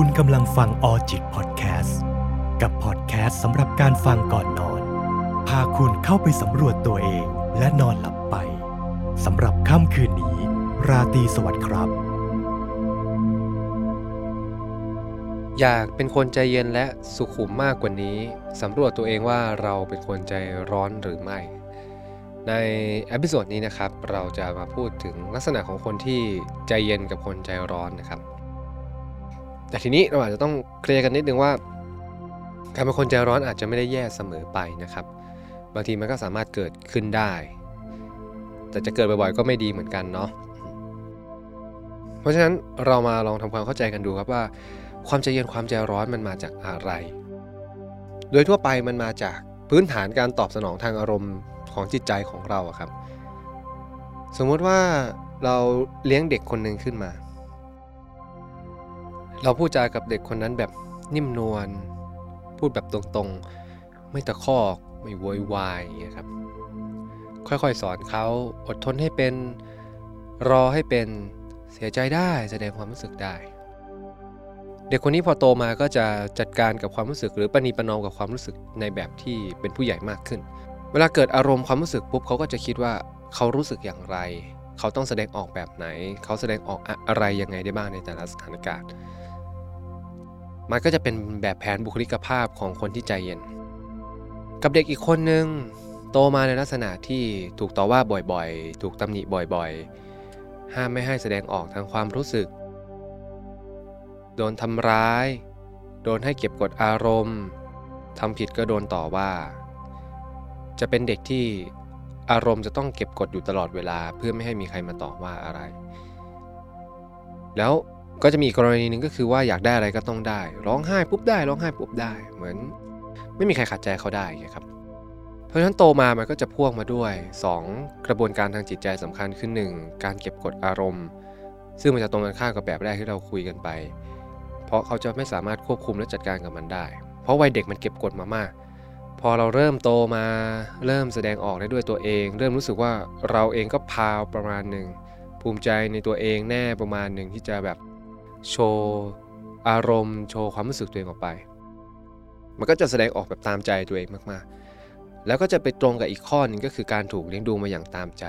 คุณกำลังฟังออจิตพอดแคสต์กับพอดแคสต์สำหรับการฟังก่อนนอน พาคุณเข้าไปสำรวจตัวเองและนอนหลับไปสำหรับค่ำคืนนี้ ราตรีสวัสดิ์ครับ อยากเป็นคนใจเย็นและสุขุมมากกว่านี้สำรวจตัวเองว่าเราเป็นคนใจร้อนหรือไม่ ใน episode นี้นะครับ เราจะมาพูดถึงลักษณะของคนที่ใจเย็นกับคนใจร้อนนะครับ แต่ทีนี้เราอาจจะต้องเคลียร์กันนิดนึงว่า การเป็นคนใจร้อนอาจจะไม่ได้แย่เสมอไปนะครับ บางทีมันก็สามารถเกิดขึ้นได้ แต่จะเกิดบ่อยๆก็ไม่ดีเหมือนกันเนาะเพราะฉะนั้นเรามาลองทำความเข้าใจกันดูครับว่า ความใจเย็นความใจร้อนมันมาจากอะไร โดยทั่วไปมันมาจากพื้นฐานการตอบสนองทางอารมณ์ของจิตใจของเราครับ สมมติว่าเราเลี้ยงเด็กคนหนึ่งขึ้นมา เราพูดจากับเด็กคนนั้นแบบนิ่มนวล พูดแบบตรงๆ ไม่ตะคอกไม่โวยวายอย่างเงี้ยครับ ค่อยๆสอนเขาอดทนให้เป็น รอให้เป็น เสียใจได้แสดงความรู้สึกได้ เด็กคนนี้พอโตมาก็จะจัดการกับความรู้สึก หรือปณีประนอมกับความรู้สึกในแบบที่เป็นผู้ใหญ่มากขึ้น เวลาเกิดอารมณ์ความรู้สึกปุ๊บเขาก็จะคิดว่าเขารู้สึกอย่างไร เขาต้องแสดงออกแบบไหน เขาแสดงออกอะไรยังไงได้บ้างในแต่ละสถานการณ์ มันก็จะเป็นแบบแผนบุคลิกภาพของคนที่ใจเย็น กับเด็กอีกคนนึงโตมาในลักษณะที่ถูกต่อว่าบ่อยๆ ถูกตำหนิบ่อยๆ ห้ามไม่ให้แสดงออกทางความรู้สึก โดนทำร้าย โดนให้เก็บกดอารมณ์ทำผิดก็โดนต่อว่า จะเป็นเด็กที่อารมณ์จะต้องเก็บกดอยู่ตลอดเวลาเพื่อไม่ให้มีใครมาต่อว่าอะไร แล้ว ก็จะมีกรณีหนึ่งก็คือว่าอยากได้อะไรก็ต้องได้ ร้องไห้ปุ๊บได้ร้องไห้ปุ๊บได้ เหมือน ไม่มีใครขัดใจเขาได้ไงครับ เพราะฉะนั้นโตมามันก็จะพ่วงมาด้วย 2 กระบวนการทางจิตใจสำคัญคือ1การเก็บกดอารมณ์ ซึ่งมันจะตรงกันข้ามกับแบบแรกที่เราคุยกันไป เพราะเขาจะไม่สามารถควบคุมและจัดการกับมันได้ เพราะวัยเด็กมันเก็บกดมามากพอเราเริ่มโตมาเริ่มแสดงออกได้ด้วยตัวเอง เริ่มรู้สึกว่าเราเองก็พาวประมาณหนึ่งภูมิใจในตัวเองแน่ประมาณหนึ่งที่จะแบบ โชว์อารมณ์โชว์ความรู้สึกตัวเองออกไป มันก็จะแสดงออกแบบตามใจตัวเองมากๆ แล้วก็จะไปตรงกับอีกข้อหนึ่งก็คือการถูกเลี้ยงดูมาอย่างตามใจ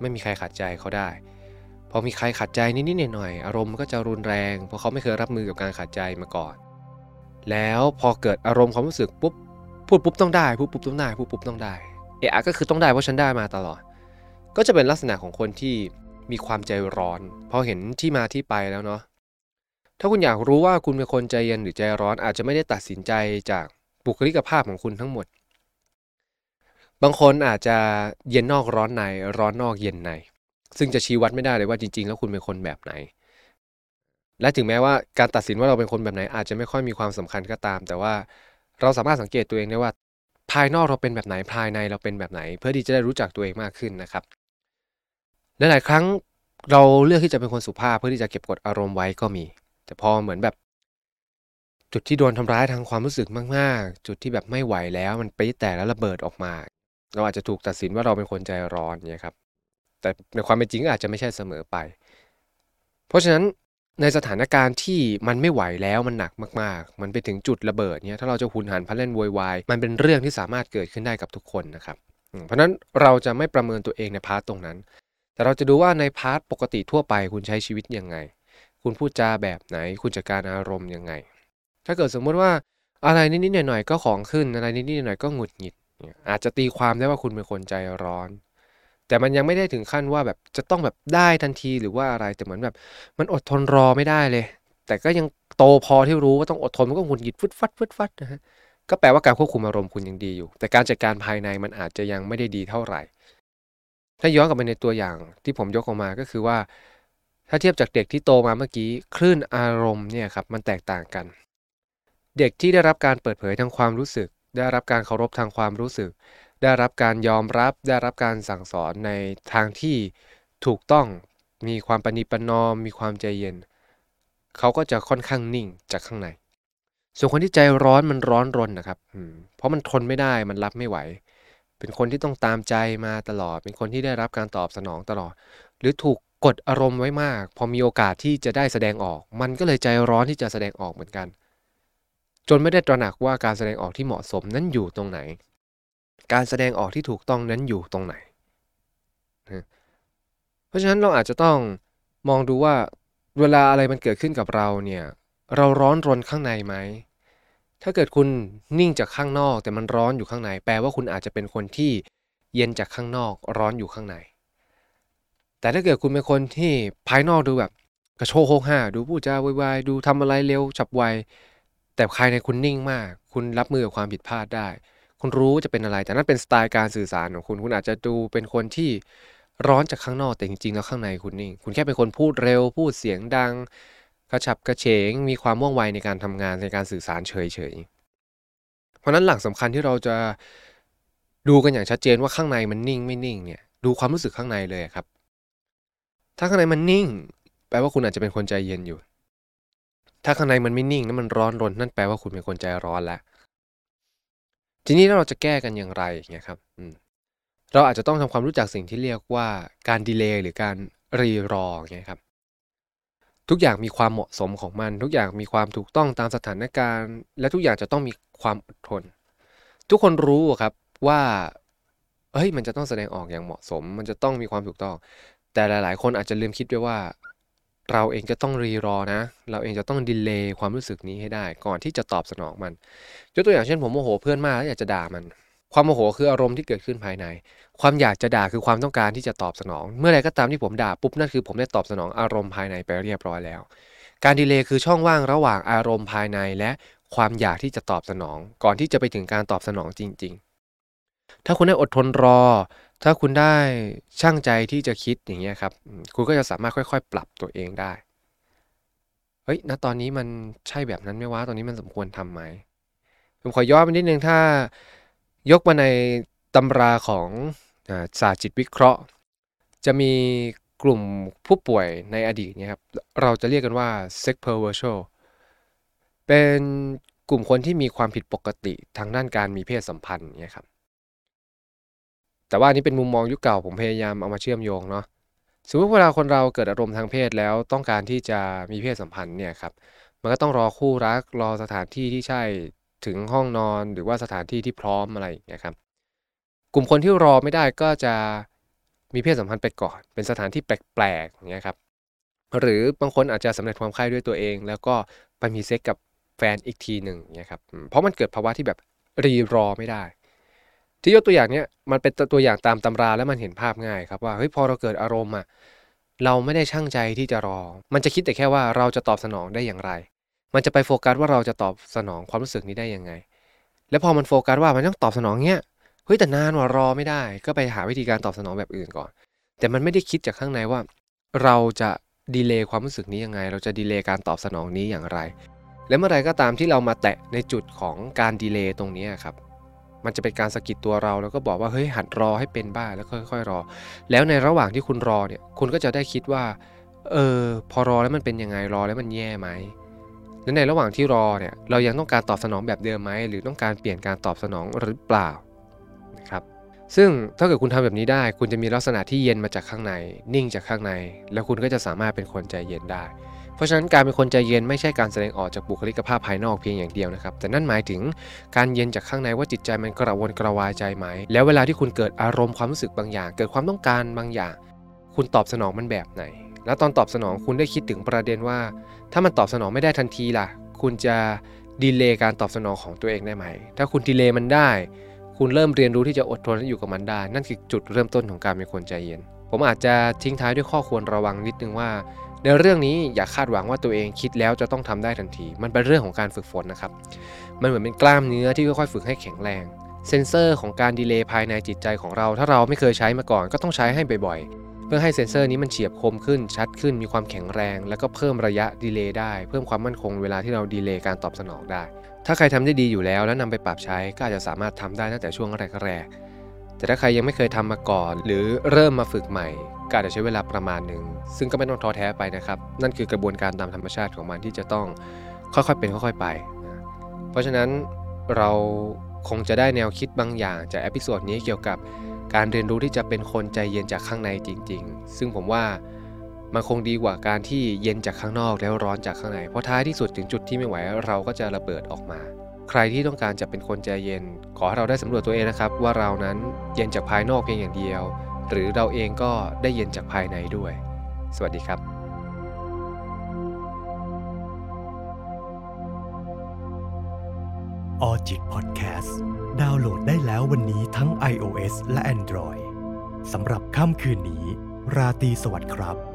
ไม่มีใครขัดใจเขาได้ พอมีใครขัดใจนิดๆหน่อยๆอารมณ์มันก็จะรุนแรง เพราะเขาไม่เคยรับมือกับการขัดใจมาก่อน แล้วพอเกิดอารมณ์ความรู้สึกปุ๊บพูดปุ๊บต้องได้พูดปุ๊บต้องได้พูดปุ๊บต้องได้เอะก็คือต้องได้เพราะฉันได้มาตลอด ก็จะเป็นลักษณะของคนที่มีความใจร้อน พอเห็นที่มาที่ไปแล้วเนาะ ถ้าคุณอยากรู้ว่าคุณเป็นคนใจเย็นหรือใจร้อนอาจจะไม่ได้ตัดสินใจจากบุคลิกภาพของคุณทั้งหมด บางคนอาจจะเย็นนอกร้อนในร้อนนอกเย็นใน ซึ่งจะชี้วัดไม่ได้เลยว่าจริง ๆ แล้วคุณเป็นคนแบบไหน และถึงแม้ว่าการตัดสินว่าเราเป็นคนแบบไหน อาจจะไม่ค่อยมีความสำคัญก็ตาม แต่ว่าเราสามารถสังเกตตัวเองได้ว่า ภายนอกเราเป็นแบบไหนภายในเราเป็นแบบไหน เพื่อที่จะได้รู้จักตัวเองมากขึ้นนะครับหลายๆครั้งเราเลือกที่จะเป็นคนสุภาพเพื่อที่จะเก็บกดอารมณ์ไว้ก็มี แต่พอเหมือนแบบ จุดที่โดนทำร้ายทางความรู้สึกมากๆ จุดที่แบบไม่ไหวแล้วมันปี๊แตกแล้วระเบิดออกมา เราอาจจะถูกตัดสินว่าเราเป็นคนใจร้อนเนี่ยครับ แต่ในความเป็นจริงอาจจะไม่ใช่เสมอไป เพราะฉะนั้นในสถานการณ์ที่มันไม่ไหวแล้วมันหนักมากๆ มันไปถึงจุดระเบิดเนี่ยถ้าเราจะหุนหันพลันโวยวายมันเป็นเรื่องที่สามารถเกิดขึ้นได้กับทุกคนนะครับ เพราะนั้นเราจะไม่ประเมินตัวเองในพาร์ตตรงนั้น แต่เราจะดูว่าใน part ปกติทั่วไปคุณใช้ชีวิตยังไง คุณพูดจาแบบไหน คุณจัดการอารมณ์ยังไง ถ้าเกิดสมมติว่าอะไรนิดๆหน่อยๆก็ของขึ้นอะไรนิดๆหน่อยๆก็หงุดหงิด อาจจะตีความได้ว่าคุณเป็นคนใจร้อน แต่มันยังไม่ได้ถึงขั้นว่าแบบจะต้องแบบได้ทันทีหรือว่าอะไรแต่เหมือนแบบ มันอดทนรอไม่ได้เลย แต่ก็ยังโตพอที่รู้ว่าต้องอดทนมันก็หงุดหงิดฟึดฟัดฟึดฟัดนะฮะก็แปลว่าการควบคุมอารมณ์คุณยังดีอยู่ แต่การจัดการภายในมันอาจจะยังไม่ได้ดีเท่าไหร่ ถ้าย้อนกลับไปในตัวอย่างที่ผมยกออกมาก็คือว่า ถ้าเทียบจากเด็กที่โตมาเมื่อกี้คลื่นอารมณ์เนี่ยครับมันแตกต่างกัน เด็กที่ได้รับการเปิดเผยทางความรู้สึก ได้รับการเคารพทางความรู้สึก ได้รับการยอมรับ ได้รับการสั่งสอนในทางที่ถูกต้องมีความปณิปนอม มีความใจเย็น เขาก็จะค่อนข้างนิ่งจากข้างใน ส่วนคนที่ใจร้อนมันร้อนรนนะครับเพราะมันทนไม่ได้มันรับไม่ไหว เป็นคนที่ต้องตามใจมาตลอด เป็นคนที่ได้รับการตอบสนองตลอด หรือถูก กดอารมณ์ไว้มาก พอมีโอกาสที่จะได้แสดงออก มันก็เลยใจร้อนที่จะแสดงออกเหมือนกัน จนไม่ได้ตระหนักว่าการแสดงออกที่เหมาะสมนั้นอยู่ตรงไหน การแสดงออกที่ถูกต้องนั้นอยู่ตรงไหน เพราะฉะนั้นเราอาจจะต้องมองดูว่าเวลาอะไรมันเกิดขึ้นกับเราเนี่ยเราร้อนรนข้างในไหม ถ้าเกิดคุณนิ่งจากข้างนอกแต่มันร้อนอยู่ข้างใน แปลว่าคุณอาจจะเป็นคนที่เย็นจากข้างนอกร้อนอยู่ข้างใน แต่ถ้าเกิดคุณเป็นคนที่ภายนอกดูแบบกระโชกโคกห้าดูพูดจาวายดูทำอะไรเร็วฉับไว แต่ภายในคุณนิ่งมาก คุณรับมือกับความผิดพลาดได้ คุณรู้จะเป็นอะไร แต่นั่นเป็นสไตล์การสื่อสารของคุณ คุณอาจจะดูเป็นคนที่ร้อนจากข้างนอกแต่จริงๆแล้วข้างในคุณนิ่ง คุณแค่เป็นคนพูดเร็ว พูดเสียงดัง กระฉับกระเฉง มีความว่องไวในการทำงานในการสื่อสารเฉยๆ เพราะนั้นหลักสำคัญที่เราจะดูกันอย่างชัดเจนว่าข้างในมันนิ่งไม่นิ่งเนี่ยดูความรู้สึกข้างในเลยครับ ถ้าข้างในมันนิ่ง แปลว่าคุณอาจจะเป็นคนใจเย็นอยู่ ถ้าข้างในมันไม่นิ่งแล้วมันร้อนรนนั่นแปลว่าคุณเป็นคนใจร้อนแล้วทีนี้เราจะแก้กันอย่างไรเงี้ยครับเราอาจจะต้องทำความรู้จักสิ่งที่เรียกว่าการดีเลย์หรือการรีรอเงี้ยครับ ทุกอย่างมีความเหมาะสมของมัน ทุกอย่างมีความถูกต้องตามสถานการณ์ และทุกอย่างจะต้องมีความอดทน ทุกคนรู้ครับว่าเฮ้ยมันจะต้องแสดงออกอย่างเหมาะสม มันจะต้องมีความถูกต้อง แต่หลาย ๆ คนอาจจะลืมคิดด้วยว่า เราเองจะต้องรีรอนะ เราเองจะต้องดีเลย์ความรู้สึกนี้ให้ได้ ก่อนที่จะตอบสนองมันยกตัวอย่างเช่นผมโมโหเพื่อนมากแล้วอยากจะด่ามัน ความโมโหคืออารมณ์ที่เกิดขึ้นภายใน ความอยากจะด่าคือความต้องการที่จะตอบสนอง เมื่อไรก็ตามที่ผมด่าปุ๊บนั่นคือผมได้ตอบสนองอารมณ์ภายในไปเรียบร้อยแล้ว การดีเลย์คือช่องว่างระหว่างอารมณ์ภายในและความอยากที่จะตอบสนอง ก่อนที่จะไปถึงการตอบสนองจริง ๆ ถ้าคุณได้อดทนรอ ถ้าคุณได้ช่างใจที่จะคิดอย่างเงี้ยครับ คุณก็จะสามารถค่อยๆ ปรับตัวเองได้ เฮ้ย ณ ตอนนี้มันใช่แบบนั้นไหมวะ ตอนนี้มันสมควรทำไหม ผมขอย้อนไปนิดนึง ถ้ายกมาในตำราของศาสตร์จิตวิเคราะห์ จะมีกลุ่มผู้ป่วยในอดีตเนี่ยครับ เราจะเรียกกันว่า sex perversion เป็นกลุ่มคนที่มีความผิดปกติทางด้านการมีเพศสัมพันธ์เนี่ยครับ แต่ว่านนี้เป็นมุมมองยุคเก่าผมพยายามเอามาเชื่อมโยงเนาะสมมติเวลาคนเราเกิดอารมณ์ทางเพศแล้วต้องการที่จะมีเพศสัมพันธ์เนี่ยครับมันก็ต้องรอคู่รักรอสถานที่ที่ใช่ถึงห้องนอนหรือว่าสถานที่ที่พร้อมอะไรอย่างเงี้ยครับกลุ่มคนที่รอไม่ได้ก็จะมีเพศสัมพันธ์ไปก่อน เป็นสถานที่แปลกๆอย่างเงี้ยครับหรือบางคนอาจจะสำเร็จความใคร่ด้วยตัวเอง แล้วก็ไปมีเซ็กกับแฟนอีกทีหนึ่งเนี่ยครับเพราะมันเกิดภาวะที่แบบรีรอไม่ได้ ที่ยกตัวอย่างเนี้ยมันเป็นตัวอย่างตามตำราแล้วมันเห็นภาพง่ายครับว่าเฮ้ยพอเราเกิดอารมณ์อะเราไม่ได้ช่างใจที่จะรอ มันจะคิดแต่แค่ว่าเราจะตอบสนองได้อย่างไร มันจะไปโฟกัสว่าเราจะตอบสนองความรู้สึกนี้ได้ยังไง แล้วพอมันโฟกัสว่ามันต้องตอบสนองเนี้ยเฮ้ยแต่นานว่ารอไม่ได้ ก็ไปหาวิธีการตอบสนองแบบอื่นก่อน แต่มันไม่ได้คิดจากข้างในว่า เราจะดีเลย์ความรู้สึกนี้ยังไง เราจะดีเลย์การตอบสนองนี้อย่างไร และเมื่อไรก็ตามที่เรามาแตะในจุดของการดีเลย์ตรงนี้ครับ มันจะเป็นการสะกิดตัวเราแล้วก็บอกว่าเฮ้ยหัดรอให้เป็นบ้าแล้วค่อยๆรอ แล้วในระหว่างที่คุณรอเนี่ยคุณก็จะได้คิดว่าเออพอรอแล้วมันเป็นยังไงรอแล้วมันแย่ไหมและในระหว่างที่รอเนี่ยเรายังต้องการตอบสนองแบบเดิมไหมหรือต้องการเปลี่ยนการตอบสนองหรือเปล่านะครับซึ่งถ้าเกิดคุณทำแบบนี้ได้ คุณจะมีลักษณะที่เย็นมาจากข้างใน นิ่งจากข้างใน แล้วคุณก็จะสามารถเป็นคนใจเย็นได้ ราะฉะนั้นการเป็นคนใจเย็นไม่ใช่การแสดงออกจากบุคลิกภาพภายนอกเพียงอย่างเดียวนะครับ แต่นั่นหมายถึงการเย็นจากข้างในว่าจิตใจมันกระวนกระวายใจไหม แล้วเวลาที่คุณเกิดอารมณ์ความรู้สึกบางอย่าง เกิดความต้องการบางอย่าง คุณตอบสนองมันแบบไหน แล้วตอนตอบสนองคุณได้คิดถึงประเด็นว่า ถ้ามันตอบสนองไม่ได้ทันทีล่ะ คุณจะดีเลย์การตอบสนองของตัวเองได้ไหม ถ้าคุณดีเลย์มันได้ คุณเริ่มเรียนรู้ที่จะอดทนและอยู่กับมันได้ นั่นคือจุดเริ่มต้นของการเป็นคนใจเย็น ผมอาจจะทิ้งท้ายด้วยข้อควรระวังนิดนึงว่า ในเรื่องนี้อย่าคาดหวังว่าตัวเองคิดแล้วจะต้องทำได้ทันที มันเป็นเรื่องของการฝึกฝนนะครับ มันเหมือนเป็นกล้ามเนื้อที่ค่อยๆฝึกให้แข็งแรง เซนเซอร์ของการ delay ภายในจิตใจของเรา ถ้าเราไม่เคยใช้มาก่อนก็ต้องใช้ให้บ่อยๆ เพื่อให้เซนเซอร์นี้มันเฉียบคมขึ้น ชัดขึ้น มีความแข็งแรง แล้วก็เพิ่มระยะ delay ได้ เพิ่มความมั่นคงเวลาที่เรา delay การตอบสนองได้ ถ้าใครทำได้ดีอยู่แล้วแล้วนำไปปรับใช้ก็อาจจะสามารถทำได้ตั้งแต่ช่วงแรกๆ แต่ถ้าใครยังไม่เคยทำมาก่อน หรือเริ่มมาฝึกใหม่ก็อาจจะใช้เวลาประมาณหนึ่งซึ่งก็ไม่ต้องท้อแท้ไปนะครับ นั่นคือกระบวนการตามธรรมชาติของมันที่จะต้องค่อยๆเป็นค่อย ๆไป เพราะฉะนั้นเราคงจะได้แนวคิดบางอย่างจากเอพิโซดนี้เกี่ยวกับการเรียนรู้ที่จะเป็นคนใจเย็นจากข้างในจริง ๆ ซึ่งผมว่ามันคงดีกว่าการที่เย็นจากข้างนอกแล้วร้อนจากข้างใน เพราะท้ายที่สุดถึงจุดที่ไม่ไหวเราก็จะระเบิดออกมา ใครที่ต้องการจะเป็นคนใจเย็น ขอให้เราได้สำรวจตัวเองนะครับ ว่าเรานั้นเย็นจากภายนอกเพียงอย่างเดียว หรือเราเองก็ได้เย็นจากภายในด้วย สวัสดีครับออจิตพอดแคสต์ดาวน์โหลดได้แล้ววันนี้ทั้ง iOS และ Android สำหรับค่ำคืนนี้ ราตรีสวัสดิ์ครับ